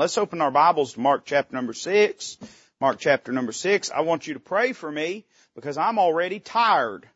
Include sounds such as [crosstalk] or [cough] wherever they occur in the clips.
Let's open our Bibles to Mark chapter number six. Mark chapter number six. I want you to pray for me because I'm already tired.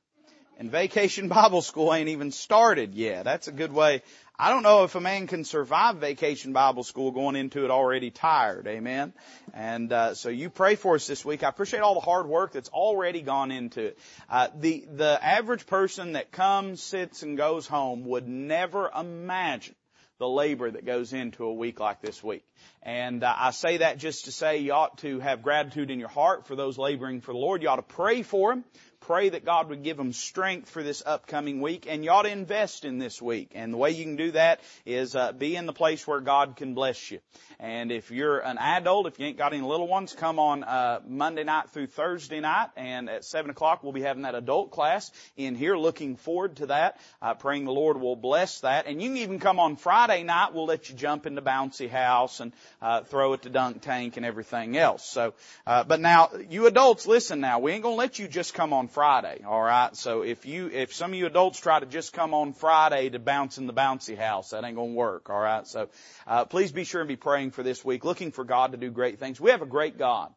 And vacation [laughs] Bible school ain't even started yet. That's a good way. I don't know if a man can survive vacation Bible school going into it already tired. Amen. And uh, so you pray for us this week. I appreciate all the hard work that's already gone into it. Uh, the the average person that comes, sits, and goes home would never imagine the labor that goes into a week like this week. And uh, I say that just to say you ought to have gratitude in your heart for those laboring for the Lord. You ought to pray for them. Pray that God would give them strength for this upcoming week, and you ought to invest in this week. And the way you can do that is uh, be in the place where God can bless you. And if you're an adult, if you ain't got any little ones, come on uh, Monday night through Thursday night, and at seven o'clock we'll be having that adult class in here. Looking forward to that. Uh, praying the Lord will bless that. And you can even come on Friday night. We'll let you jump in the bouncy house and uh, throw at the dunk tank and everything else. So, uh, but now you adults, listen now. We ain't gonna let you just come on Friday, alright? So if you, if some of you adults try to just come on Friday to bounce in the bouncy house, that ain't gonna work, alright? So, uh, please be sure and be praying for this week, looking for God to do great things. We have a great God.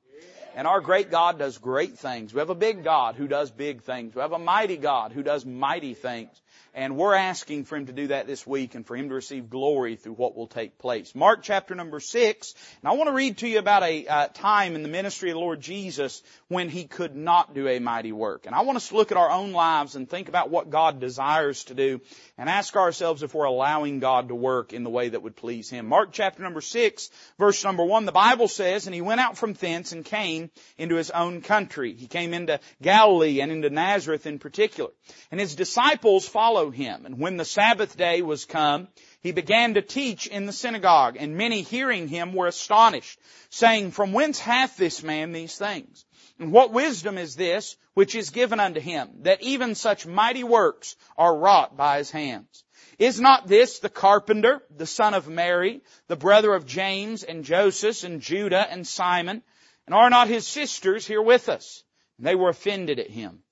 And our great God does great things. We have a big God who does big things. We have a mighty God who does mighty things. And we're asking for Him to do that this week and for Him to receive glory through what will take place. Mark chapter number six. And I want to read to you about a uh, time in the ministry of the Lord Jesus when He could not do a mighty work. And I want us to look at our own lives and think about what God desires to do and ask ourselves if we're allowing God to work in the way that would please Him. Mark chapter number six, verse number one, the Bible says, And He went out from thence and came into His own country. He came into Galilee and into Nazareth in particular. And His disciples followed him. And when the Sabbath day was come, he began to teach in the synagogue, and many hearing him were astonished, saying, From whence hath this man these things? And what wisdom is this which is given unto him, that even such mighty works are wrought by his hands? Is not this the carpenter, the son of Mary, the brother of James and Joseph and Judah and Simon? And are not his sisters here with us? And they were offended at him.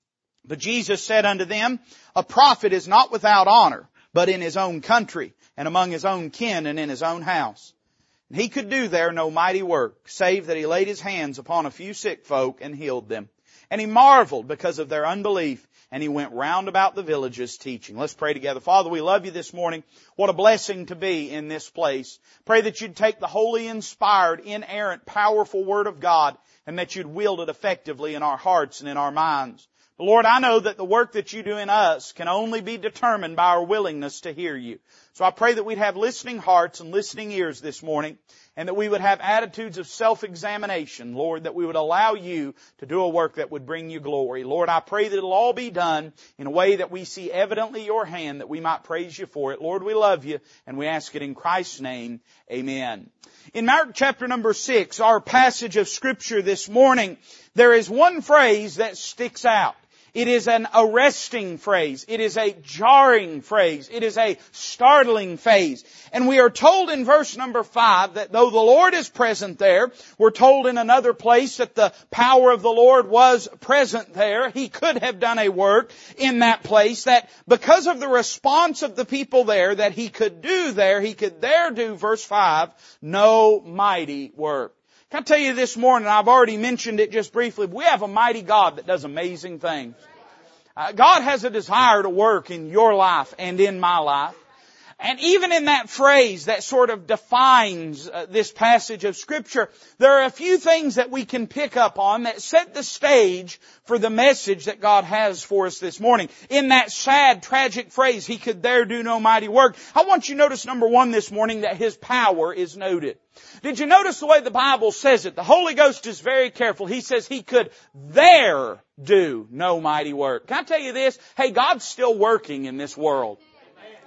But Jesus said unto them, A prophet is not without honor, but in his own country, and among his own kin, and in his own house. And he could do there no mighty work, save that he laid his hands upon a few sick folk and healed them. And he marveled because of their unbelief, and he went round about the villages teaching. Let's pray together. Father, we love you this morning. What a blessing to be in this place. Pray that you'd take the holy, inspired, inerrant, powerful Word of God, and that you'd wield it effectively in our hearts and in our minds. Lord, I know that the work that you do in us can only be determined by our willingness to hear you. So I pray that we'd have listening hearts and listening ears this morning and that we would have attitudes of self-examination, Lord, that we would allow you to do a work that would bring you glory. Lord, I pray that it'll all be done in a way that we see evidently your hand that we might praise you for it. Lord, we love you and we ask it in Christ's name. Amen. In Mark chapter number six, our passage of scripture this morning, there is one phrase that sticks out. It is an arresting phrase. It is a jarring phrase. It is a startling phrase. And we are told in verse number five that though the Lord is present there, we're told in another place that the power of the Lord was present there. He could have done a work in that place that because of the response of the people there that he could do there, he could there do, verse five, no mighty work. Can I tell you this morning, I've already mentioned it just briefly, we have a mighty God that does amazing things. Uh, God has a desire to work in your life and in my life. And even in that phrase that sort of defines uh, this passage of scripture, there are a few things that we can pick up on that set the stage for the message that God has for us this morning. In that sad, tragic phrase, He could there do no mighty work. I want you to notice number one this morning that His power is noted. Did you notice the way the Bible says it? The Holy Ghost is very careful. He says He could there do no mighty work. Can I tell you this? Hey, God's still working in this world.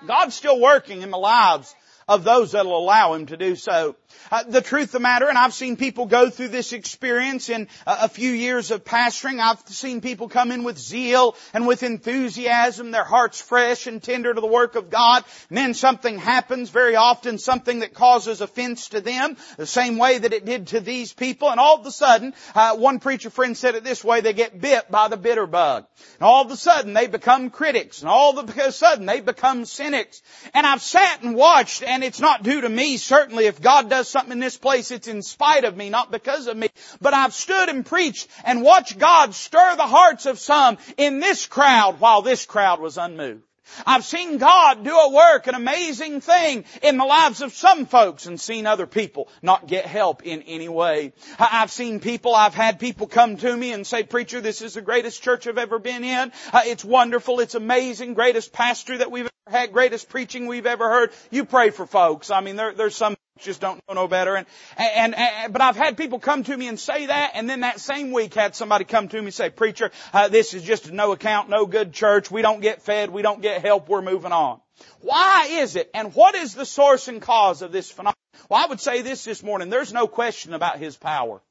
God's still working in the lives of those that'll allow Him to do so. Uh, the truth of the matter, and I've seen people go through this experience in a, a few years of pastoring. I've seen people come in with zeal and with enthusiasm, their hearts fresh and tender to the work of God, and then something happens, very often something that causes offense to them, the same way that it did to these people, and all of a sudden, uh, one preacher friend said it this way, they get bit by the bitter bug. And all of a sudden they become critics, and all of a sudden they become cynics. And I've sat and watched, and and it's not due to me, certainly. If God does something in this place, it's in spite of me, not because of me. But I've stood and preached and watched God stir the hearts of some in this crowd while this crowd was unmoved. I've seen God do a work, an amazing thing in the lives of some folks and seen other people not get help in any way. I've seen people, I've had people come to me and say, preacher, this is the greatest church I've ever been in. Uh, it's wonderful. It's amazing. Greatest pastor that we've ever had. Greatest preaching we've ever heard. You pray for folks. I mean, there, there's some just don't know no better. And, and, and, but I've had people come to me and say that, and then that same week had somebody come to me and say, preacher, uh, this is just a no account, no good church. We don't get fed. We don't get help. We're moving on. Why is it? And what is the source and cause of this phenomenon? Well, I would say this this morning. There's no question about His power.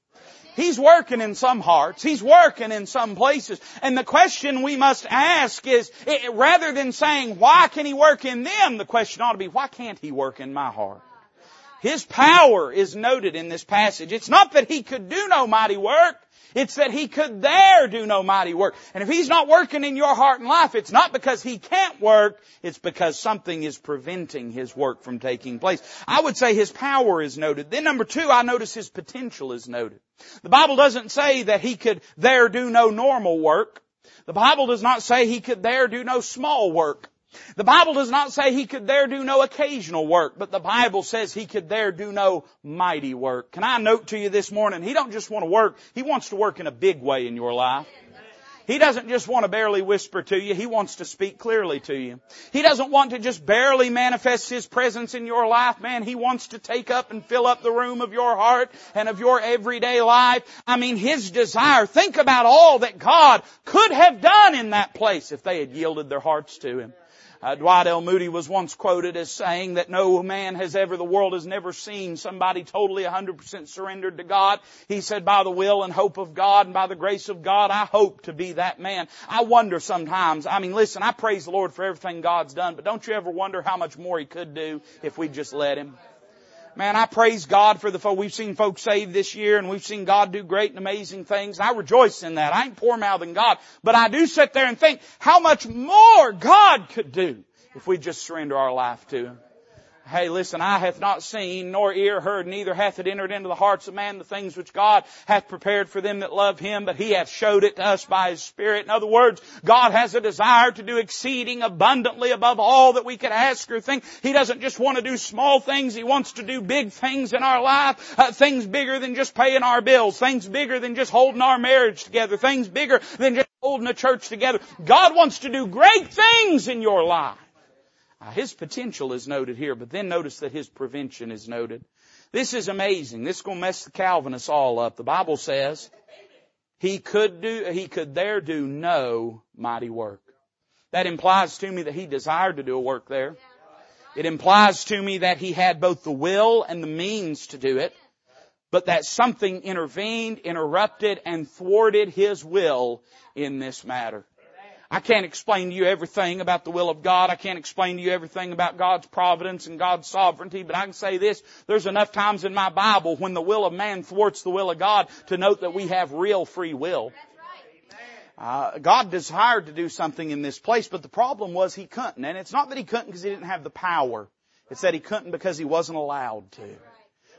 He's working in some hearts. He's working in some places. And the question we must ask is, rather than saying, why can He work in them, the question ought to be, why can't He work in my heart? His power is noted in this passage. It's not that He could do no mighty work. It's that He could there do no mighty work. And if He's not working in your heart and life, it's not because He can't work, it's because something is preventing His work from taking place. I would say His power is noted. Then number two, I notice His potential is noted. The Bible doesn't say that He could there do no normal work. The Bible does not say He could there do no small work. The Bible does not say he could there do no occasional work, but the Bible says he could there do no mighty work. Can I note to you this morning, he don't just want to work, he wants to work in a big way in your life. He doesn't just want to barely whisper to you, he wants to speak clearly to you. He doesn't want to just barely manifest his presence in your life, man. He wants to take up and fill up the room of your heart and of your everyday life. I mean, his desire, think about all that God could have done in that place if they had yielded their hearts to him. Uh, Dwight L. Moody was once quoted as saying that no man has ever, the world has never seen somebody totally 100% surrendered to God. He said, by the will and hope of God and by the grace of God, I hope to be that man. I wonder sometimes, I mean, listen, I praise the Lord for everything God's done, but don't you ever wonder how much more He could do if we just let Him? Man, I praise God for the folk. We've seen folks saved this year and we've seen God do great and amazing things. I rejoice in that. I ain't poor mouthing God, but I do sit there and think how much more God could do if we just surrender our life to Him. Hey, listen, eye hath not seen, nor ear heard, neither hath it entered into the hearts of man the things which God hath prepared for them that love Him, but He hath showed it to us by His Spirit. In other words, God has a desire to do exceeding abundantly above all that we could ask or think. He doesn't just want to do small things, He wants to do big things in our life, uh, things bigger than just paying our bills, things bigger than just holding our marriage together, things bigger than just holding a church together. God wants to do great things in your life. Uh, his potential is noted here, but then notice that his prevention is noted. This is amazing. This is going to mess the Calvinists all up. The Bible says he could do, he could there do no mighty work. That implies to me that he desired to do a work there. It implies to me that he had both the will and the means to do it, but that something intervened, interrupted, and thwarted his will in this matter. I can't explain to you everything about the will of God. I can't explain to you everything about God's providence and God's sovereignty, but I can say this, there's enough times in my Bible when the will of man thwarts the will of God to note that we have real free will. Uh, God desired to do something in this place, but the problem was he couldn't. And it's not that he couldn't because he didn't have the power. It's that he couldn't because he wasn't allowed to.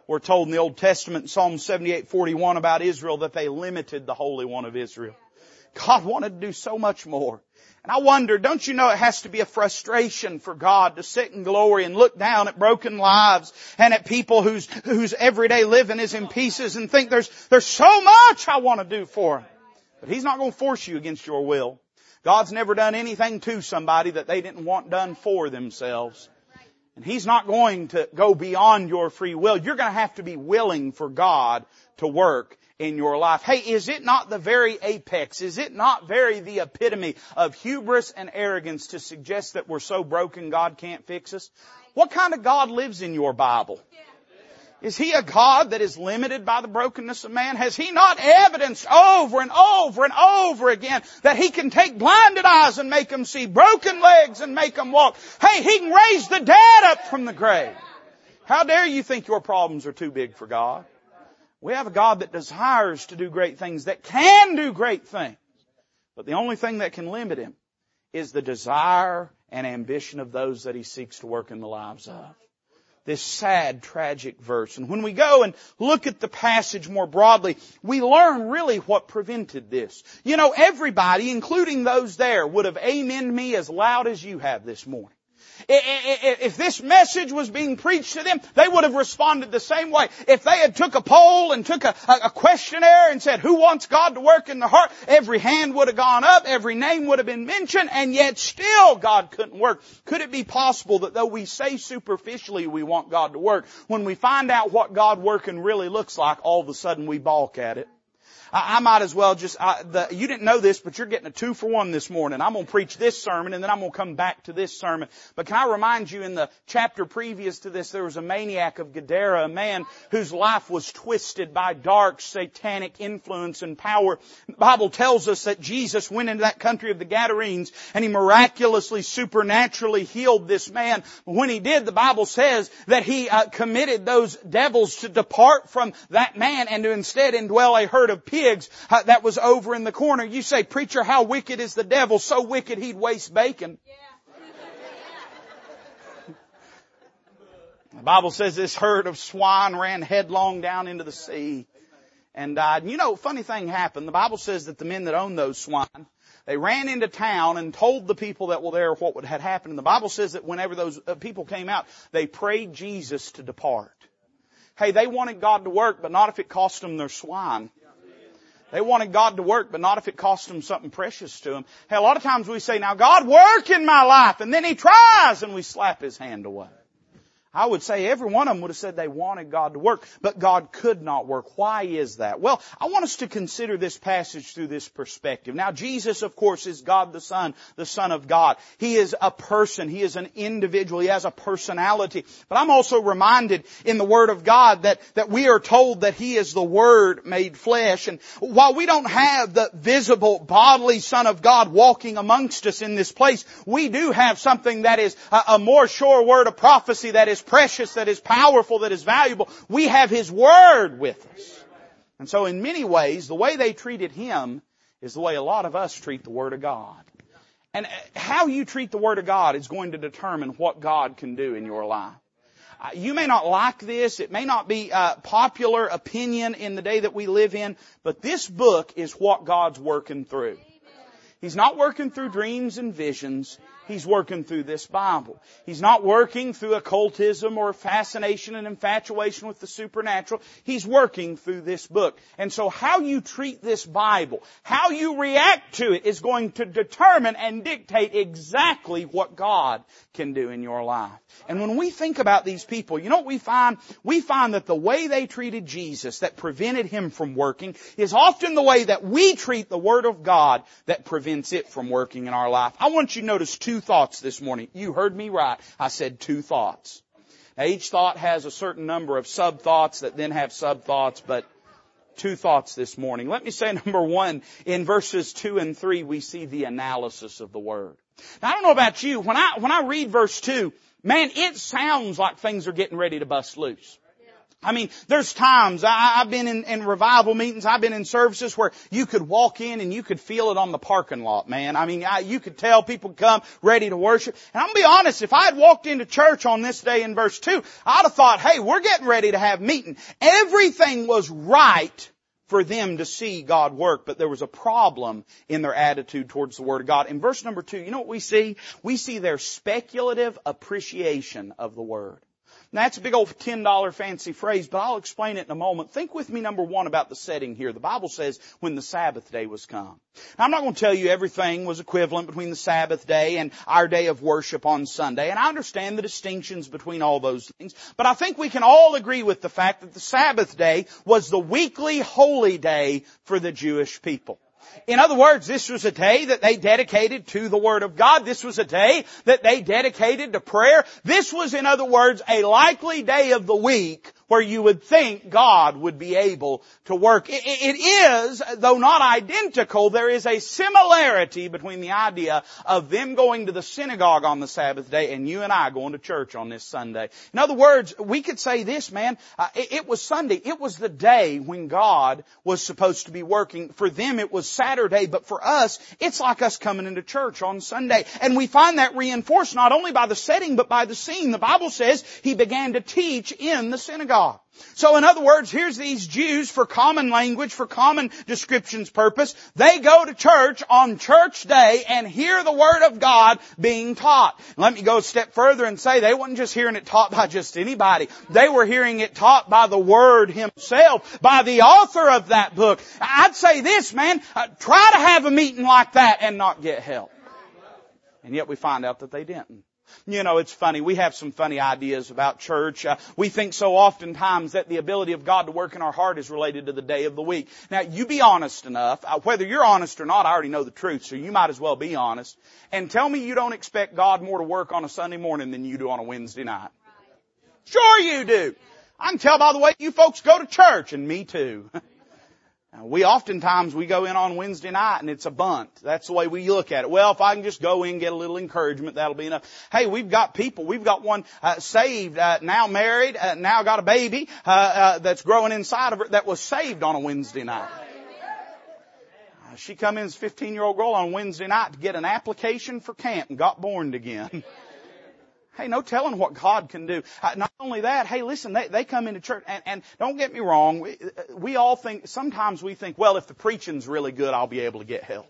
We're told in the Old Testament in Psalm 78:41 about Israel that they limited the Holy One of Israel. God wanted to do so much more. And I wonder, don't you know it has to be a frustration for God to sit in glory and look down at broken lives and at people whose, whose everyday living is in pieces and think there's, there's so much I want to do for them. But He's not going to force you against your will. God's never done anything to somebody that they didn't want done for themselves. And He's not going to go beyond your free will. You're going to have to be willing for God to work in your life. Hey, is it not the very apex? Is it not very the epitome of hubris and arrogance to suggest that we're so broken God can't fix us? What kind of God lives in your Bible? Is he a God that is limited by the brokenness of man? Has he not evidenced over and over and over again that he can take blinded eyes and make them see, broken legs and make them walk? Hey, he can raise the dead up from the grave. How dare you think your problems are too big for God? We have a God that desires to do great things, that can do great things. But the only thing that can limit Him is the desire and ambition of those that He seeks to work in the lives of. this sad, tragic verse. And when we go and look at the passage more broadly, we learn really what prevented this. You know, everybody, including those there, would have amen me as loud as you have this morning. If this message was being preached to them, they would have responded the same way. If they had took a poll and took a, a, questionnaire and said, who wants God to work in the heart? Every hand would have gone up, every name would have been mentioned, and yet still God couldn't work. Could it be possible that though we say superficially we want God to work, when we find out what God working really looks like, all of a sudden we balk at it? I, I might as well just, I, the, you didn't know this, but you're getting a two for one this morning. I'm going to preach this sermon and then I'm going to come back to this sermon. But can I remind you in the chapter previous to this, there was a maniac of Gadara, a man whose life was twisted by dark satanic influence and power. The Bible tells us that Jesus went into that country of the Gadarenes and he miraculously, supernaturally healed this man. When he did, the Bible says that he uh, committed those devils to depart from that man and to instead indwell a herd of pigs pigs uh, that was over in the corner. You say, preacher, how wicked is the devil? So wicked he'd waste bacon. The Bible says this herd of swine ran headlong down into the sea and died. And you know, funny thing happened. The Bible says that the men that owned those swine, they ran into town and told the people that were there what had happened. And the Bible says that whenever those uh, people came out, they prayed Jesus to depart. Hey, they wanted God to work, but not if it cost them their swine. They wanted God to work, but not if it cost them something precious to them. Hey, a lot of times we say, now God work in my life, and then He tries, and we slap His hand away. I would say every one of them would have said they wanted God to work, but God could not work. Why is that? Well, I want us to consider this passage through this perspective. Now, Jesus, of course, is God the Son, the Son of God. He is a person. He is an individual. He has a personality. But I'm also reminded in the Word of God that, that we are told that He is the Word made flesh. And while we don't have the visible bodily Son of God walking amongst us in this place, we do have something that is a, a more sure word of prophecy that is is precious, that is powerful, that is valuable. We have His Word with us. And so in many ways, the way they treated Him is the way a lot of us treat the Word of God. And how you treat the Word of God is going to determine what God can do in your life. Uh, you may not like this. It may not be a popular opinion in the day that we live in, but this book is what God's working through. He's not working through dreams and visions. He's working through this Bible. He's not working through occultism or fascination and infatuation with the supernatural. He's working through this book. And so how you treat this Bible, how you react to it is going to determine and dictate exactly what God can do in your life. And when we think about these people, you know what we find? We find that the way they treated Jesus that prevented him from working is often the way that we treat the Word of God that prevents it from working in our life. I want you to notice two two thoughts this morning. You heard me right. I said two thoughts. Now each thought has a certain number of sub thoughts that then have sub thoughts, but two thoughts this morning. Let me say [laughs] number one, in verses two and three, we see the analysis of the word. Now I don't know about you, when I, when I read verse two, man, it sounds like things are getting ready to bust loose. I mean, there's times I, have been in, in, revival meetings, I've been in services where you could walk in and you could feel it on the parking lot, man. I mean, I, you could tell people come ready to worship. And I'm gonna be honest, if I had walked into church on this day in verse 2, I'd have thought, hey, we're getting ready to have meeting. Everything was right for them to see God work, but there was a problem in their attitude towards the Word of God. In verse number 2, you know what we see? We see their speculative appreciation of the Word. Now that's a big old $10 fancy phrase, but I'll explain it in a moment. Think with me number one about the setting here. The Bible says when the Sabbath day was come. Now, I'm not going to tell you everything was equivalent between the Sabbath day and our day of worship on Sunday, and I understand the distinctions between all those things, but I think we can all agree with the fact that the Sabbath day was the weekly holy day for the Jewish people. In other words, this was a day that they dedicated to the Word of God. This was a day that they dedicated to prayer. This was, in other words, a likely day of the week where you would think God would be able to work. It, is, though not identical, there is a similarity between the idea of them going to the synagogue on the Sabbath day and you and I going to church on this Sunday. In other words, we could say this, man, uh, it was Sunday. It was the day when God was supposed to be working. For them it was Saturday, but for us, it's like us coming into church on Sunday. And we find that reinforced not only by the setting, but by the scene. The Bible says he began to teach in the synagogue. So in other words, here's these Jews for common language, for common descriptions purpose. They go to church on church day and hear the Word of God being taught. Let me go a step further and say they weren't just hearing it taught by just anybody. They were hearing it taught by the Word Himself, by the author of that book. I'd say this, man, uh, try to have a meeting like that and not get help. And yet we find out that they didn't. You know, it's funny. We have some funny ideas about church. Uh, we think so oftentimes that the ability of God to work in our heart is related to the day of the week. Now, you be honest enough. Uh, whether you're honest or not, I already know the truth, so you might as well be honest. And tell me you don't expect God more to work on a Sunday morning than you do on a Wednesday night. Sure you do. I can tell by the way you folks go to church, and me too. [laughs] We oftentimes we go in on Wednesday night and it's a bunt. That's the way we look at it. Well, if I can just go in and get a little encouragement, that'll be enough. Hey, we've got people. We've got one uh, saved, uh, now married, uh, now got a baby uh, uh, that's growing inside of her that was saved on a Wednesday night. Uh, she come in as a 15 year old girl on Wednesday night to get an application for camp and got born again. [laughs] Hey, no telling what God can do. Uh, not only that, hey, listen, they, they come into church, and, and don't get me wrong, we, we all think, sometimes we think, well, if the preaching's really good, I'll be able to get help.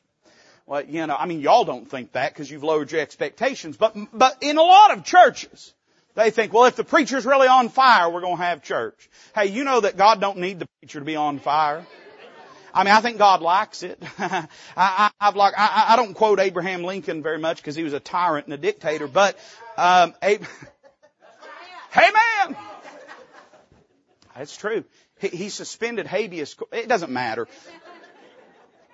Well, you know, I mean, y'all don't think that because you've lowered your expectations, but, but in a lot of churches, they think, well, if the preacher's really on fire, we're going to have church. Hey, you know that God don't need the preacher to be on fire. I mean, I think God likes it. [laughs] I, I, I've like, I, I don't quote Abraham Lincoln very much because he was a tyrant and a dictator, but, um, Ab- [laughs] hey man! That's true. He, he suspended habeas, it doesn't matter.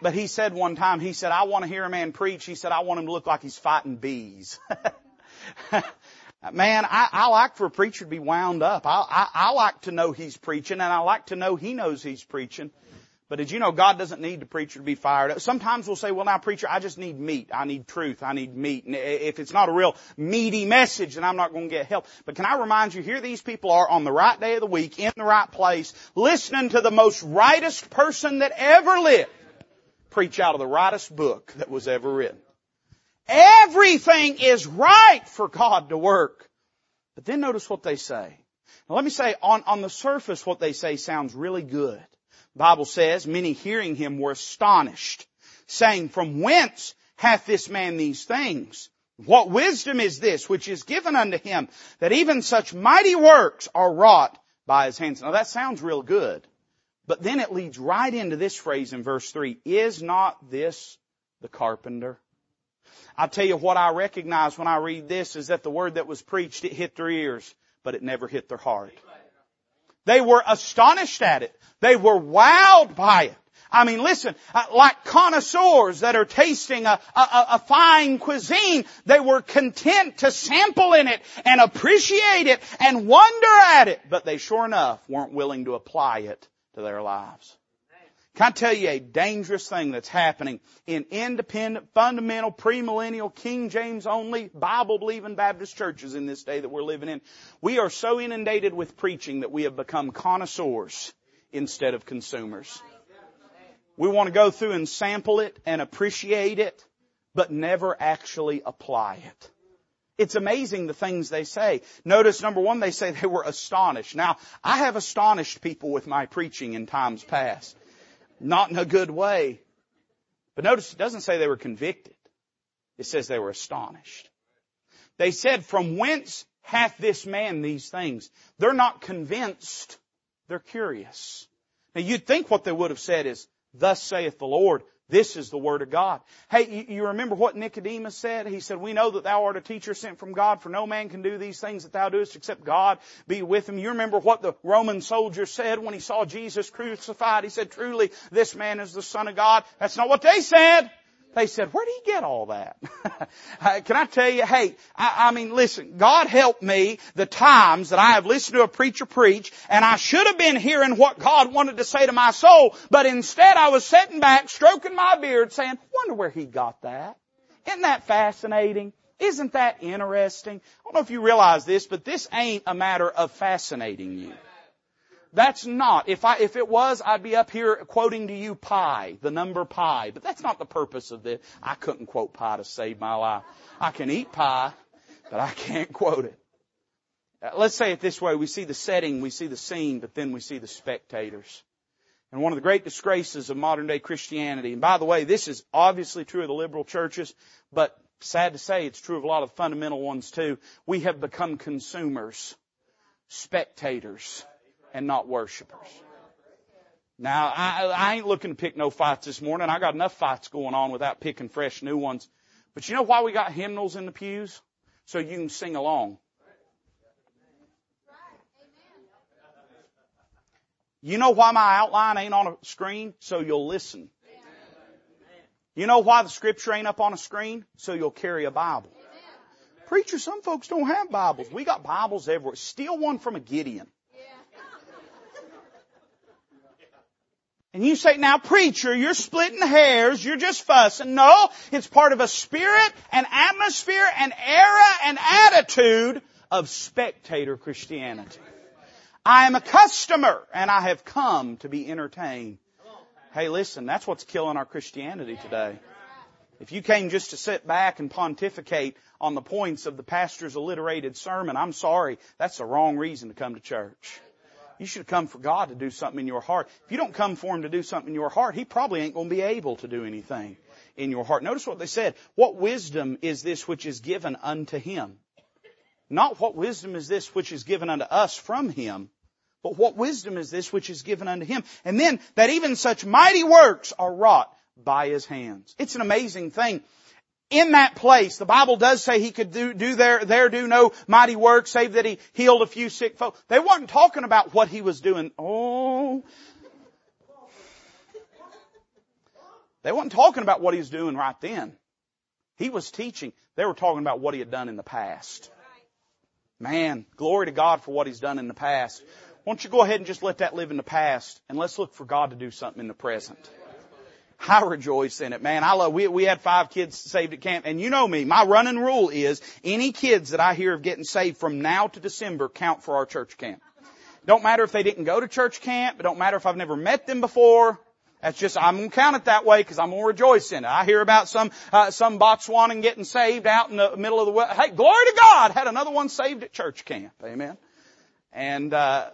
But he said one time, he said, I want to hear a man preach. He said, I want him to look like he's fighting bees. [laughs] Man, I, I like for a preacher to be wound up. I, I, I like to know he's preaching and I like to know he knows he's preaching. But did you know God doesn't need the preacher to be fired up? Sometimes we'll say, well now preacher, I just need meat. I need truth. I need meat. And if it's not a real meaty message, then I'm not going to get help. But can I remind you, here these people are on the right day of the week, in the right place, listening to the most rightest person that ever lived preach out of the rightest book that was ever written. Everything is right for God to work. But then notice what they say. Now let me say, on, on the surface, what they say sounds really good. Bible says, many hearing him were astonished, saying, From whence hath this man these things? What wisdom is this which is given unto him that even such mighty works are wrought by his hands? Now that sounds real good. But then it leads right into this phrase in verse 3. Is not this the carpenter? I'll tell you what I recognize when I read this is that the word that was preached, it hit their ears, but it never hit their heart. They were astonished at it. They were wowed by it. I mean, listen, uh, like connoisseurs that are tasting a, a, a, fine cuisine, they were content to sample in it and appreciate it and wonder at it, but they sure enough weren't willing to apply it to their lives. Can I tell you a dangerous thing that's happening in independent, fundamental, premillennial, King James only, Bible believing Baptist churches in this day that we're living in? We are so inundated with preaching that we have become connoisseurs instead of consumers. We want to go through and sample it and appreciate it, but never actually apply it. It's amazing the things they say. Notice number one, they say they were astonished. Now, I have astonished people with my preaching in times past. Not in a good way. But notice it doesn't say they were convicted. It says they were astonished. They said, from whence hath this man these things? They're not convinced. They're curious. Now you'd think what they would have said is, thus saith the Lord, this is the Word of God. Hey, you remember what Nicodemus said? He said, we know that thou art a teacher sent from God, for no man can do these things that thou doest except God be with him. You remember what the Roman soldier said when he saw Jesus crucified? He said, truly, this man is the Son of God. That's not what they said. They said, where did he get all that? [laughs] Uh, can I tell you, hey, I, I, mean, listen, God help me the times that I have listened to a preacher preach and I should have been hearing what God wanted to say to my soul, but instead I was sitting back, stroking my beard saying, wonder where he got that. Isn't that fascinating? Isn't that interesting? I don't know if you realize this, but this ain't a matter of fascinating you. That's not. If I, if it was, I'd be up here quoting to you pi, the number pi. But that's not the purpose of this. I couldn't quote pi to save my life. I can eat pie, but I can't quote it. Uh, let's say it this way. We see the setting, we see the scene, but then we see the spectators. And one of the great disgraces of modern day Christianity, and by the way, this is obviously true of the liberal churches, but sad to say it's true of a lot of fundamental ones too. We have become consumers, spectators and not worshipers. Now, I, I ain't looking to pick no fights this morning. I got enough fights going on without picking fresh new ones. But you know why we got hymnals in the pews? So you can sing along. You know why my outline ain't on a screen? So you'll listen. You know why the scripture ain't up on a screen? So you'll carry a Bible. Preacher, some folks don't have Bibles. We got Bibles everywhere. Steal one from a Gideon. And you say, now preacher, you're splitting hairs, you're just fussing. No, it's part of a spirit, an atmosphere, an era, an attitude of spectator Christianity. I am a customer and I have come to be entertained. Hey listen, that's what's killing our Christianity today. If you came just to sit back and pontificate on the points of the pastor's alliterated sermon, I'm sorry, that's the wrong reason to come to church. You should come for God to do something in your heart. If you don't come for Him to do something in your heart, He probably ain't going to be able to do anything in your heart. Notice what they said. What wisdom is this which is given unto Him? Not what wisdom is this which is given unto us from Him, but what wisdom is this which is given unto Him? And then that even such mighty works are wrought by His hands. It's an amazing thing in that place, the Bible does say he could do, do there, there do no mighty work save that he healed a few sick folk. They weren't talking about what he was doing. Oh. They weren't talking about what he was doing right then. He was teaching. They were talking about what he had done in the past. Man, glory to God for what he's done in the past. Why don't you go ahead and just let that live in the past and let's look for God to do something in the present. I rejoice in it, man. I love, we, we had five kids saved at camp and you know me, my running rule is any kids that I hear of getting saved from now to December count for our church camp. Don't matter if they didn't go to church camp. It don't matter if I've never met them before. That's just I'm gonna count it that way because I'm gonna rejoice in it. I hear about some uh, some Botswanan getting saved out in the middle of the hey glory to God had another one saved at church camp. Amen. And uh,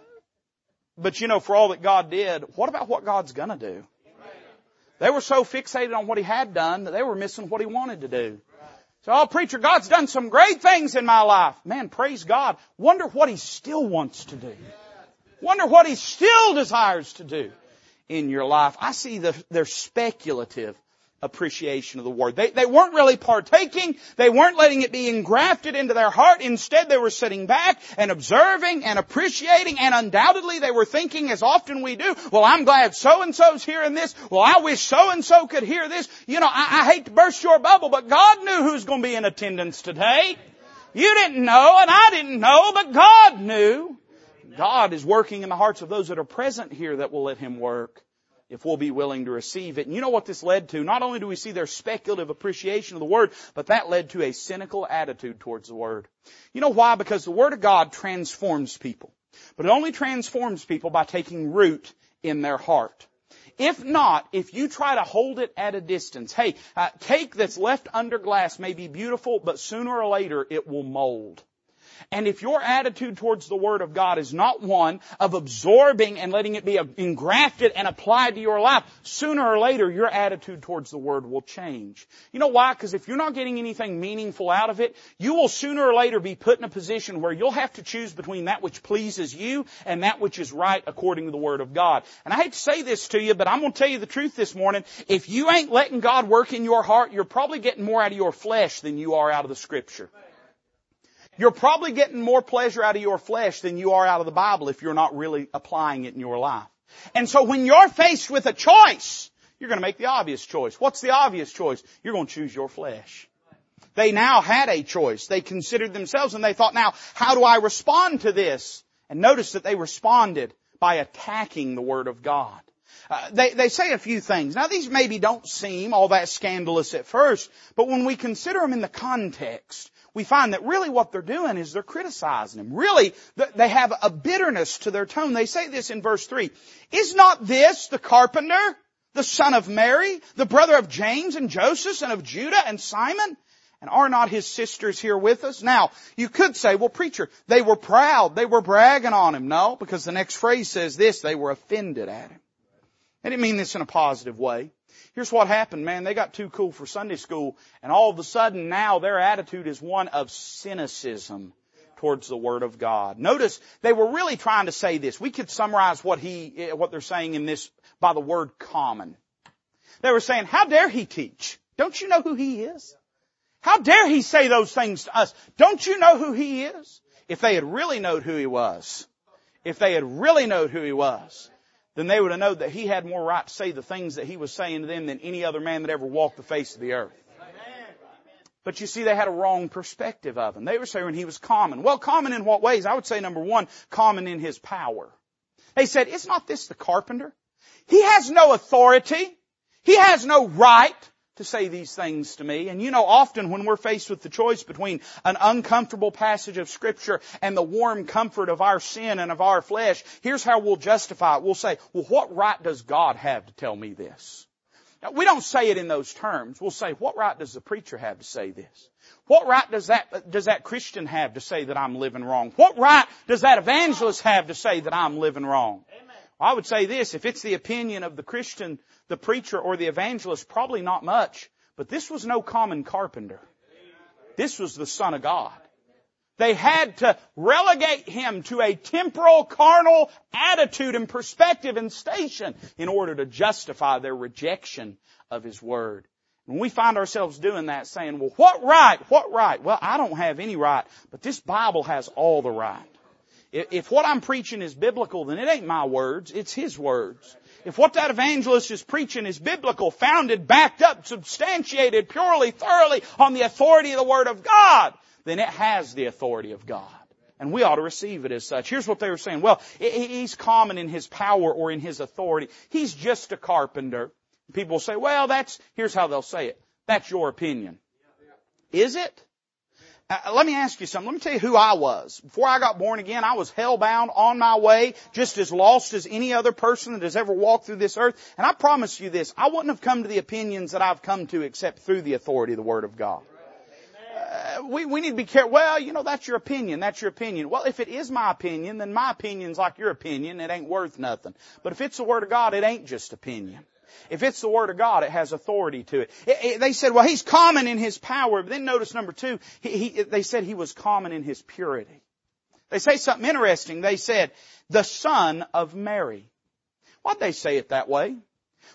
but you know for all that God did, what about what God's gonna do? They were so fixated on what he had done that they were missing what he wanted to do. So, oh preacher, God's done some great things in my life. Man, praise God. Wonder what he still wants to do. Wonder what he still desires to do in your life. I see the, they're speculative appreciation of the word. They, they weren't really partaking. They weren't letting it be engrafted into their heart. Instead, they were sitting back and observing and appreciating and undoubtedly they were thinking as often we do, well, I'm glad so-and-so's hearing this. Well, I wish so-and-so could hear this. You know, I, I hate to burst your bubble, but God knew who's going to be in attendance today. You didn't know and I didn't know, but God knew. God is working in the hearts of those that are present here that will let Him work if we'll be willing to receive it. And you know what this led to? Not only do we see their speculative appreciation of the Word, but that led to a cynical attitude towards the Word. You know why? Because the Word of God transforms people. But it only transforms people by taking root in their heart. If not, if you try to hold it at a distance, hey, uh, cake that's left under glass may be beautiful, but sooner or later it will mold. And if your attitude towards the Word of God is not one of absorbing and letting it be engrafted and applied to your life, sooner or later your attitude towards the Word will change. You know why? Because if you're not getting anything meaningful out of it, you will sooner or later be put in a position where you'll have to choose between that which pleases you and that which is right according to the Word of God. And I hate to say this to you, but I'm going to tell you the truth this morning. If you ain't letting God work in your heart, you're probably getting more out of your flesh than you are out of the Scripture. You're probably getting more pleasure out of your flesh than you are out of the Bible if you're not really applying it in your life. And so when you're faced with a choice, you're going to make the obvious choice. What's the obvious choice? You're going to choose your flesh. They now had a choice. They considered themselves and they thought, now, how do I respond to this? And notice that they responded by attacking the Word of God. Uh, they, they say a few things. Now these maybe don't seem all that scandalous at first, but when we consider them in the context, we find that really what they're doing is they're criticizing him. Really, they have a bitterness to their tone. They say this in verse 3. Is not this the carpenter, the son of Mary, the brother of James and Joseph and of Judah and Simon? And are not his sisters here with us? Now, you could say, well preacher, they were proud. They were bragging on him. No, because the next phrase says this, they were offended at him. They didn't mean this in a positive way. Here's what happened, man. They got too cool for Sunday school and all of a sudden now their attitude is one of cynicism towards the Word of God. Notice they were really trying to say this. We could summarize what he, eh, what they're saying in this by the word common. They were saying, how dare he teach? Don't you know who he is? How dare he say those things to us? Don't you know who he is? If they had really known who he was, if they had really known who he was, then they would have known that he had more right to say the things that he was saying to them than any other man that ever walked the face of the earth. But you see, they had a wrong perspective of him. They were saying he was common. Well, common in what ways? I would say number one, common in his power. They said, is not this the carpenter? He has no authority. He has no right to say these things to me. And you know, often when we're faced with the choice between an uncomfortable passage of scripture and the warm comfort of our sin and of our flesh, here's how we'll justify it. We'll say, well, what right does God have to tell me this? Now, we don't say it in those terms. We'll say, what right does the preacher have to say this? What right does that, does that Christian have to say that I'm living wrong? What right does that evangelist have to say that I'm living wrong? I would say this, if it's the opinion of the Christian, the preacher, or the evangelist, probably not much. But this was no common carpenter. This was the Son of God. They had to relegate him to a temporal, carnal attitude and perspective and station in order to justify their rejection of His Word. When we find ourselves doing that, saying, well, what right? What right? Well, I don't have any right, but this Bible has all the right. If what I'm preaching is biblical, then it ain't my words, it's His words. If what that evangelist is preaching is biblical, founded, backed up, substantiated purely, thoroughly on the authority of the Word of God, then it has the authority of God. And we ought to receive it as such. Here's what they were saying. Well, he's common in his power or in his authority. He's just a carpenter. People say, well, that's, here's how they'll say it. That's your opinion. Is it? Uh, let me ask you something. Let me tell you who I was. Before I got born again, I was hellbound on my way, just as lost as any other person that has ever walked through this earth. And I promise you this, I wouldn't have come to the opinions that I've come to except through the authority of the Word of God. Uh, we, we need to be careful. Well, you know, that's your opinion. That's your opinion. Well, if it is my opinion, then my opinion's like your opinion. It ain't worth nothing. But if it's the Word of God, it ain't just opinion. If it's the Word of God, it has authority to it. it, it they said, well, he's common in his power. But then notice number two, he, he, they said he was common in his purity. They say something interesting. They said, the son of Mary. Why'd they say it that way?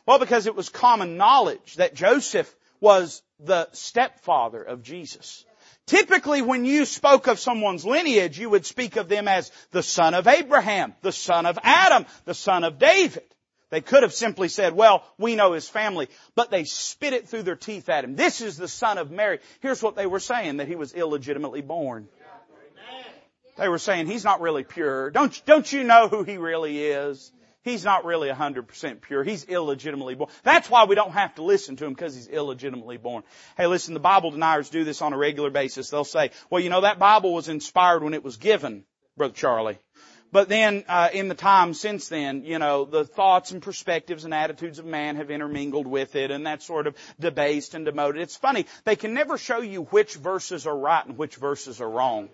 Well, because it was common knowledge that Joseph was the stepfather of Jesus. Typically when you spoke of someone's lineage, you would speak of them as the son of Abraham, the son of Adam, the son of David. They could have simply said, well, we know his family, but they spit it through their teeth at him. This is the son of Mary. Here's what they were saying, that he was illegitimately born. They were saying he's not really pure. Don't, don't you know who he really is? He's not really 100% pure. He's illegitimately born. That's why we don't have to listen to him because he's illegitimately born. Hey, listen, the Bible deniers do this on a regular basis. They'll say, well, you know, that Bible was inspired when it was given, Brother Charlie. But then, uh, in the time since then, you know, the thoughts and perspectives and attitudes of man have intermingled with it, and that's sort of debased and demoted. It's funny; they can never show you which verses are right and which verses are wrong.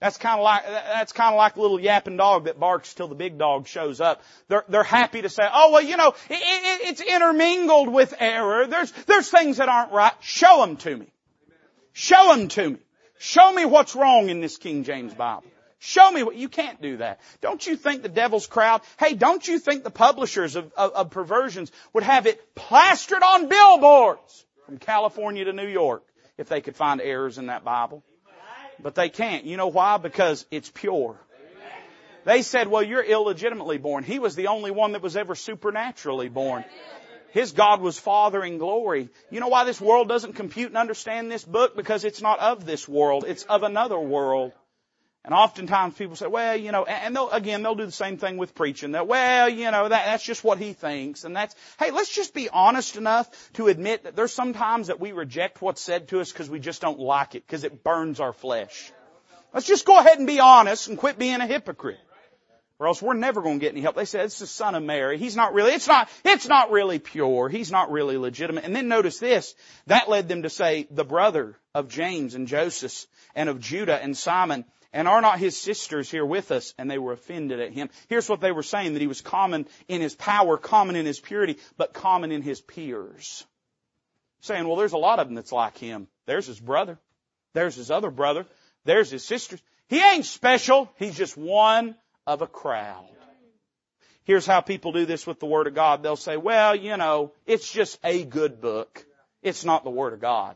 That's kind of like that's kind of like a little yapping dog that barks till the big dog shows up. They're they're happy to say, "Oh well, you know, it, it, it's intermingled with error. There's there's things that aren't right. Show them to me. Show them to me." Show me what's wrong in this King James Bible. Show me what, you can't do that. Don't you think the devil's crowd, hey, don't you think the publishers of, of, of perversions would have it plastered on billboards from California to New York if they could find errors in that Bible? But they can't. You know why? Because it's pure. They said, well, you're illegitimately born. He was the only one that was ever supernaturally born. His God was Father in glory. You know why this world doesn't compute and understand this book? Because it's not of this world. It's of another world. And oftentimes people say, well, you know, and they'll, again, they'll do the same thing with preaching. That, well, you know, that, that's just what he thinks. And that's, hey, let's just be honest enough to admit that there's sometimes that we reject what's said to us because we just don't like it, because it burns our flesh. Let's just go ahead and be honest and quit being a hypocrite or else we're never going to get any help. They said it's the son of Mary. He's not really, it's not, it's not really pure. He's not really legitimate. And then notice this, that led them to say the brother of James and Joseph and of Judah and Simon and are not his sisters here with us? And they were offended at him. Here's what they were saying, that he was common in his power, common in his purity, but common in his peers. Saying, well, there's a lot of them that's like him. There's his brother. There's his other brother. There's his sisters. He ain't special. He's just one of a crowd. Here's how people do this with the Word of God. They'll say, well, you know, it's just a good book. It's not the Word of God.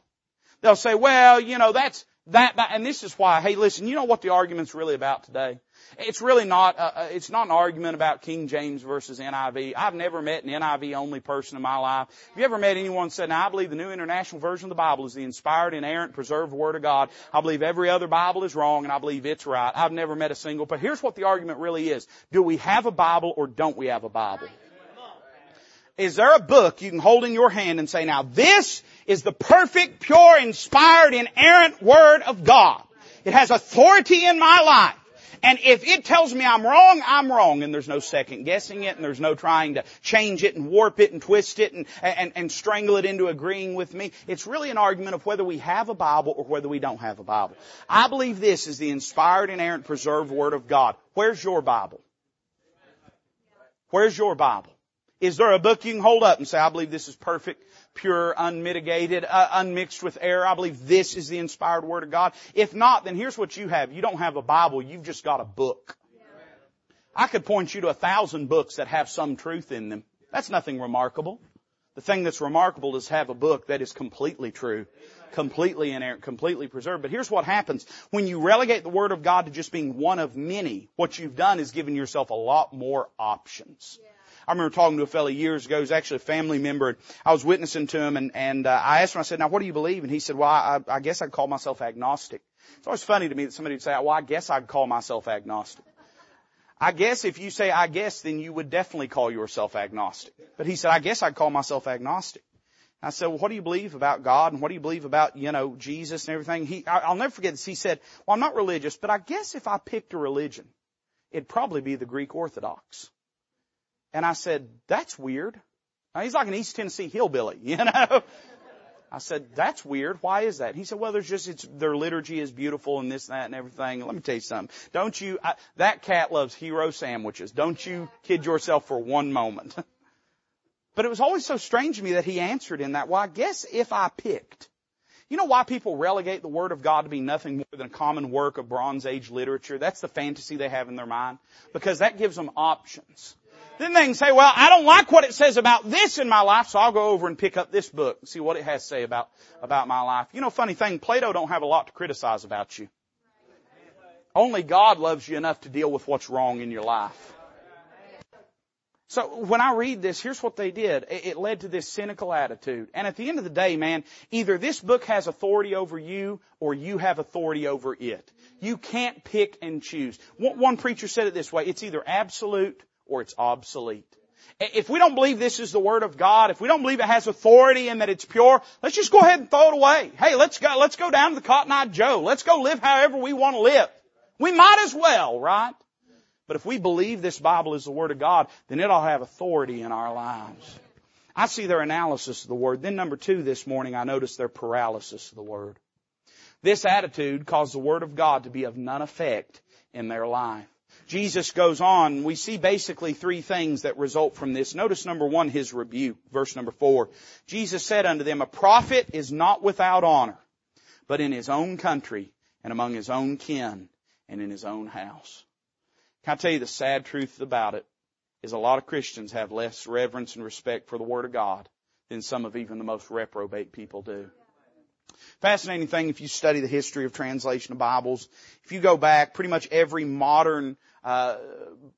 They'll say, well, you know, that's, that, that, and this is why, hey listen, you know what the argument's really about today? It's really not, uh, uh it's not an argument about King James versus NIV. I've never met an NIV only person in my life. Have you ever met anyone said, I believe the New International Version of the Bible is the inspired, inerrant, preserved Word of God. I believe every other Bible is wrong and I believe it's right. I've never met a single, but here's what the argument really is. Do we have a Bible or don't we have a Bible? Is there a book you can hold in your hand and say, now this is the perfect, pure, inspired, inerrant Word of God. It has authority in my life. And if it tells me I'm wrong, I'm wrong. And there's no second guessing it and there's no trying to change it and warp it and twist it and, and, and strangle it into agreeing with me. It's really an argument of whether we have a Bible or whether we don't have a Bible. I believe this is the inspired, inerrant, preserved Word of God. Where's your Bible? Where's your Bible? Is there a book you can hold up and say, I believe this is perfect, pure, unmitigated, uh, unmixed with error. I believe this is the inspired Word of God. If not, then here's what you have. You don't have a Bible, you've just got a book. I could point you to a thousand books that have some truth in them. That's nothing remarkable. The thing that's remarkable is have a book that is completely true, completely inerrant, completely preserved. But here's what happens. When you relegate the Word of God to just being one of many, what you've done is given yourself a lot more options. Yeah. I remember talking to a fellow years ago. He's actually a family member. And I was witnessing to him, and and uh, I asked him. I said, "Now, what do you believe?" And he said, "Well, I, I guess I'd call myself agnostic." It's always funny to me that somebody would say, "Well, I guess I'd call myself agnostic." I guess if you say I guess, then you would definitely call yourself agnostic. But he said, I guess I'd call myself agnostic. I said, well, what do you believe about God and what do you believe about, you know, Jesus and everything? He, I'll never forget this. He said, well, I'm not religious, but I guess if I picked a religion, it'd probably be the Greek Orthodox. And I said, that's weird. Now, he's like an East Tennessee hillbilly, [laughs] you know? I said, that's weird. Why is that? He said, well, there's just, it's, their liturgy is beautiful and this, and that, and everything. Let me tell you something. Don't you, I, that cat loves gyro sandwiches. Don't you kid yourself for one moment. [laughs] but it was always so strange to me that he answered in that, well, I guess if I picked. You know why people relegate the Word of God to be nothing more than a common work of Bronze Age literature? That's the fantasy they have in their mind. Because that gives them options. Then they can say, well, I don't like what it says about this in my life, so I'll go over and pick up this book and see what it has to say about, about my life. You know, funny thing, Plato don't have a lot to criticize about you. Only God loves you enough to deal with what's wrong in your life. So when I read this, here's what they did. It led to this cynical attitude. And at the end of the day, man, either this book has authority over you or you have authority over it. You can't pick and choose. One preacher said it this way, it's either absolute or it's obsolete. If we don't believe this is the Word of God, if we don't believe it has authority and that it's pure, let's just go ahead and throw it away. Hey, let's go, let's go down to the Cotton Eye Joe. Let's go live however we want to live. We might as well, right? But if we believe this Bible is the Word of God, then it'll have authority in our lives. I see their analysis of the Word. Then number two this morning, I noticed their paralysis of the Word. This attitude caused the Word of God to be of none effect in their life. Jesus goes on, we see basically three things that result from this. Notice number one, his rebuke. Verse number four. Jesus said unto them, a prophet is not without honor, but in his own country and among his own kin and in his own house. Can I tell you the sad truth about it is a lot of Christians have less reverence and respect for the Word of God than some of even the most reprobate people do. Fascinating thing if you study the history of translation of Bibles. If you go back, pretty much every modern uh,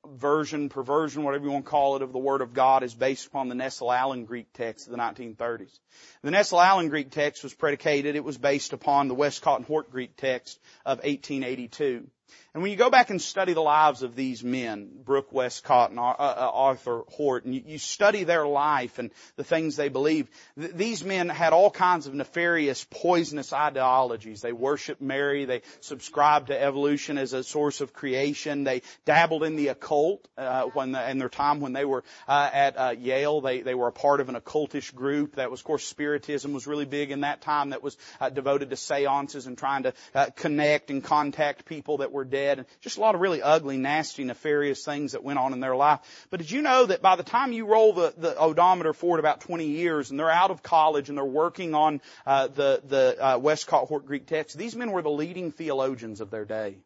version, perversion, whatever you want to call it, of the Word of God is based upon the Nestle Aland Greek text of the 1930s. The Nestle Aland Greek text was predicated, it was based upon the Westcott and Hort Greek text of 1882. And when you go back and study the lives of these men, Brooke Westcott and uh, uh, Arthur Hort, and you, study their life and the things they believed, these men had all kinds of nefarious, poisonous ideologies. They worshiped Mary. They subscribed to evolution as a source of creation. They dabbled in the occult uh, when the, in their time when they were uh, at uh, Yale. They they were a part of an occultish group that was, of course, Spiritism was really big in that time. That was uh, devoted to seances and trying to connect and contact people that were dead and just a lot of really ugly, nasty, nefarious things that went on in their life. But did you know that by the time you roll the, the odometer forward about 20 years, and they're out of college and they're working on uh, the the uh, Westcott Hort Greek text, these men were the leading theologians of their day.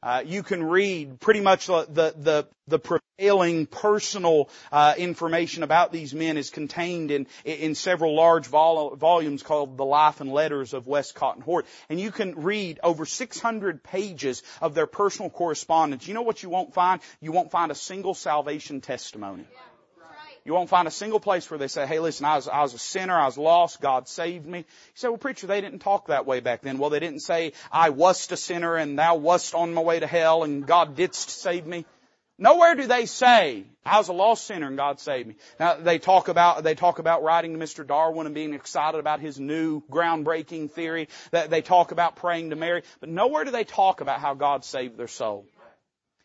Uh, you can read pretty much the the the, prevailing personal uh, information about these men is contained in in several large vol- volumes called the Life and Letters of Westcott and Hort, and you can read over 600 pages of their personal correspondence. You know what you won't find? You won't find a single salvation testimony. Yeah. You won't find a single place where they say, hey listen, I was, I was a sinner, I was lost, God saved me. You say, well preacher, they didn't talk that way back then. Well, they didn't say, I wast a sinner and thou wast on my way to hell and God didst save me. Nowhere do they say, I was a lost sinner and God saved me. Now they talk about, they talk about writing to Mr. Darwin and being excited about his new groundbreaking theory. That they talk about praying to Mary. But nowhere do they talk about how God saved their soul.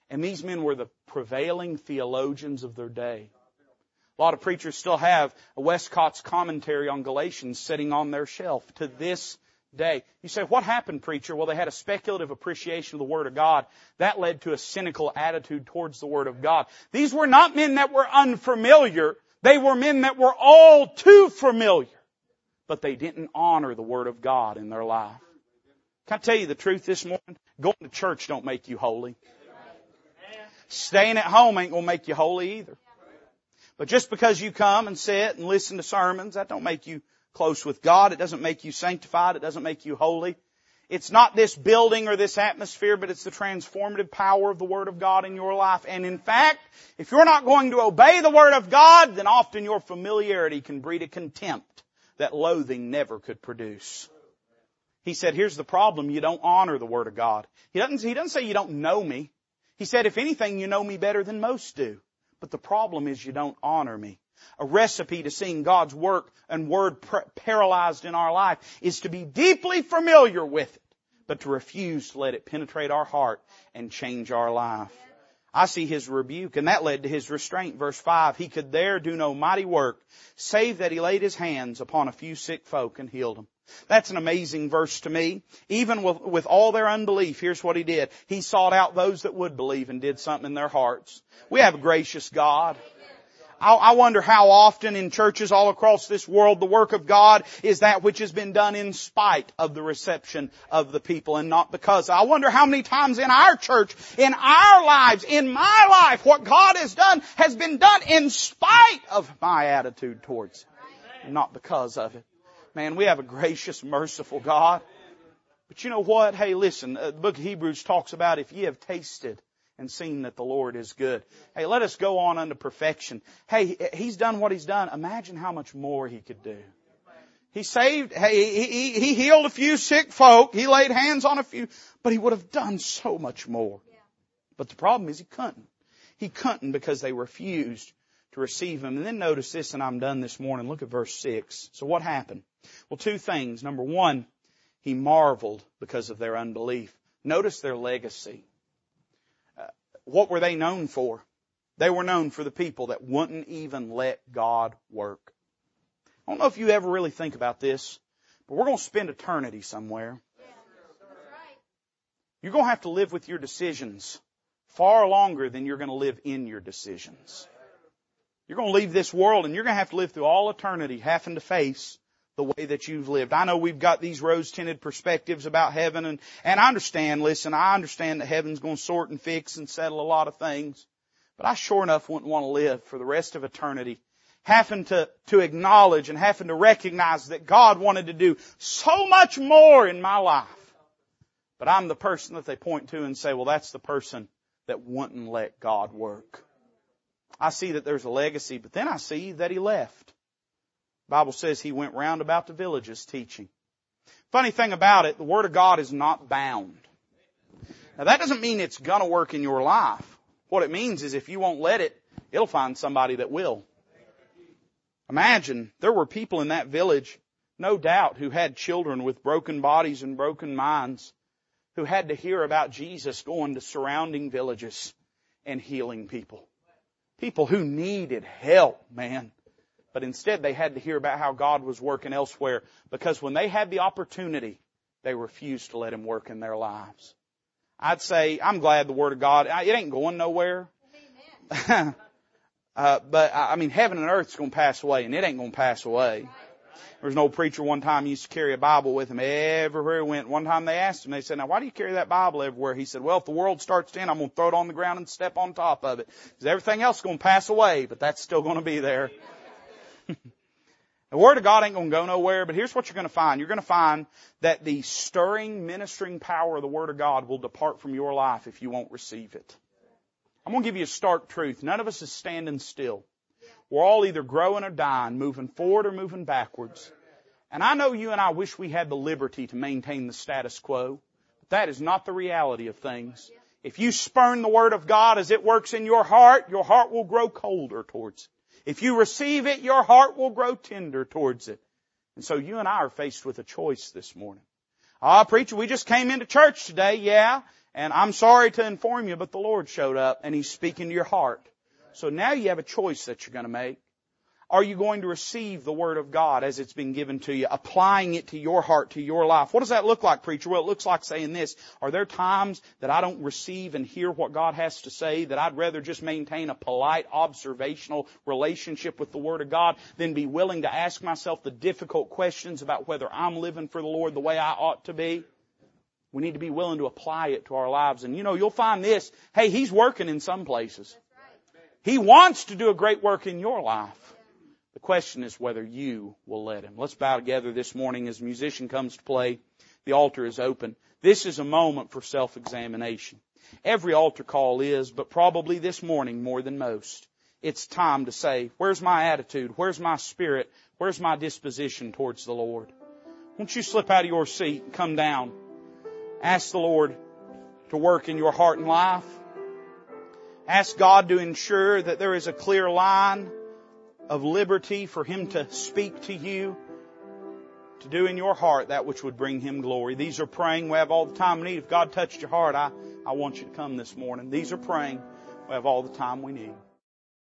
And these men were the prevailing theologians of their day. A lot of preachers still have a Westcott's commentary on Galatians sitting on their shelf to this day. You say, what happened, preacher? Well, they had a speculative appreciation of the Word of God. That led to a cynical attitude towards the Word of God. These were not men that were unfamiliar. They were men that were all too familiar. But they didn't honor the Word of God in their life. Can I tell you the truth this morning? Going to church don't make you holy. Staying at home ain't gonna make you holy either. But just because you come and sit and listen to sermons, that don't make you close with God. It doesn't make you sanctified. It doesn't make you holy. It's not this building or this atmosphere, but it's the transformative power of the Word of God in your life. And in fact, if you're not going to obey the Word of God, then often your familiarity can breed a contempt that loathing never could produce. He said, here's the problem, you don't honor the Word of God. He doesn't, he doesn't say you don't know me. He said, if anything, you know me better than most do. But the problem is you don't honor me. A recipe to seeing God's work and word paralyzed in our life is to be deeply familiar with it, but to refuse to let it penetrate our heart and change our life. I see his rebuke, and that led to his restraint. Verse 5, he could there do no mighty work, save that he laid his hands upon a few sick folk and healed them. That's an amazing verse to me. Even with, with all their unbelief, here's what he did. He sought out those that would believe and did something in their hearts. We have a gracious God. I, I wonder how often in churches all across this world the work of God is that which has been done in spite of the reception of the people and not because. I wonder how many times in our church, in our lives, in my life, what God has done has been done in spite of my attitude towards it, not because of it. Man, we have a gracious, merciful God. But you know what? Hey, listen, uh, the book of Hebrews talks about if ye have tasted and seen that the Lord is good. Hey, let us go on unto perfection. Hey, He's done what He's done. Imagine how much more He could do. He saved, hey, he, he healed a few sick folk. He laid hands on a few, but He would have done so much more. But the problem is He couldn't. He couldn't because they refused to receive Him. And then notice this, and I'm done this morning. Look at verse 6. So what happened? Well, two things. Number one, he marveled because of their unbelief. Notice their legacy. Uh, what were they known for? They were known for the people that wouldn't even let God work. I don't know if you ever really think about this, but we're going to spend eternity somewhere. You're going to have to live with your decisions far longer than you're going to live in your decisions. You're going to leave this world and you're going to have to live through all eternity having to face the way that you've lived. I know we've got these rose tinted perspectives about heaven and, and I understand, listen, I understand that heaven's going to sort and fix and settle a lot of things. But I sure enough wouldn't want to live for the rest of eternity having to, to acknowledge and having to recognize that God wanted to do so much more in my life. But I'm the person that they point to and say, well, that's the person that wouldn't let God work. I see that there's a legacy, but then I see that he left. The Bible says he went round about the villages teaching. Funny thing about it, the Word of God is not bound. Now that doesn't mean it's gonna work in your life. What it means is if you won't let it, it'll find somebody that will. Imagine, there were people in that village, no doubt, who had children with broken bodies and broken minds, who had to hear about Jesus going to surrounding villages and healing people. People who needed help, man. But instead they had to hear about how God was working elsewhere because when they had the opportunity, they refused to let Him work in their lives. I'd say, I'm glad the Word of God, it ain't going nowhere. [laughs] uh, but I mean, heaven and earth's gonna pass away and it ain't gonna pass away. There was an old preacher one time used to carry a Bible with him everywhere he went. One time they asked him, they said, now why do you carry that Bible everywhere? He said, well, if the world starts to end, I'm going to throw it on the ground and step on top of it. Because everything else is going to pass away, but that's still going to be there. [laughs] the Word of God ain't going to go nowhere, but here's what you're going to find. You're going to find that the stirring, ministering power of the Word of God will depart from your life if you won't receive it. I'm going to give you a stark truth. None of us is standing still. We're all either growing or dying, moving forward or moving backwards. And I know you and I wish we had the liberty to maintain the status quo, but that is not the reality of things. If you spurn the Word of God as it works in your heart, your heart will grow colder towards it. If you receive it, your heart will grow tender towards it. And so you and I are faced with a choice this morning. Ah, preacher, we just came into church today, yeah, and I'm sorry to inform you, but the Lord showed up and He's speaking to your heart. So now you have a choice that you're going to make. Are you going to receive the Word of God as it's been given to you, applying it to your heart, to your life? What does that look like, preacher? Well, it looks like saying this. Are there times that I don't receive and hear what God has to say, that I'd rather just maintain a polite, observational relationship with the Word of God than be willing to ask myself the difficult questions about whether I'm living for the Lord the way I ought to be? We need to be willing to apply it to our lives. And you know, you'll find this, hey, He's working in some places. He wants to do a great work in your life. The question is whether you will let him. Let's bow together this morning as musician comes to play. The altar is open. This is a moment for self-examination. Every altar call is, but probably this morning more than most. It's time to say, where's my attitude? Where's my spirit? Where's my disposition towards the Lord? Won't you slip out of your seat and come down? Ask the Lord to work in your heart and life. Ask God to ensure that there is a clear line of liberty for Him to speak to you, to do in your heart that which would bring Him glory. These are praying. We have all the time we need. If God touched your heart, I, I want you to come this morning. These are praying. We have all the time we need.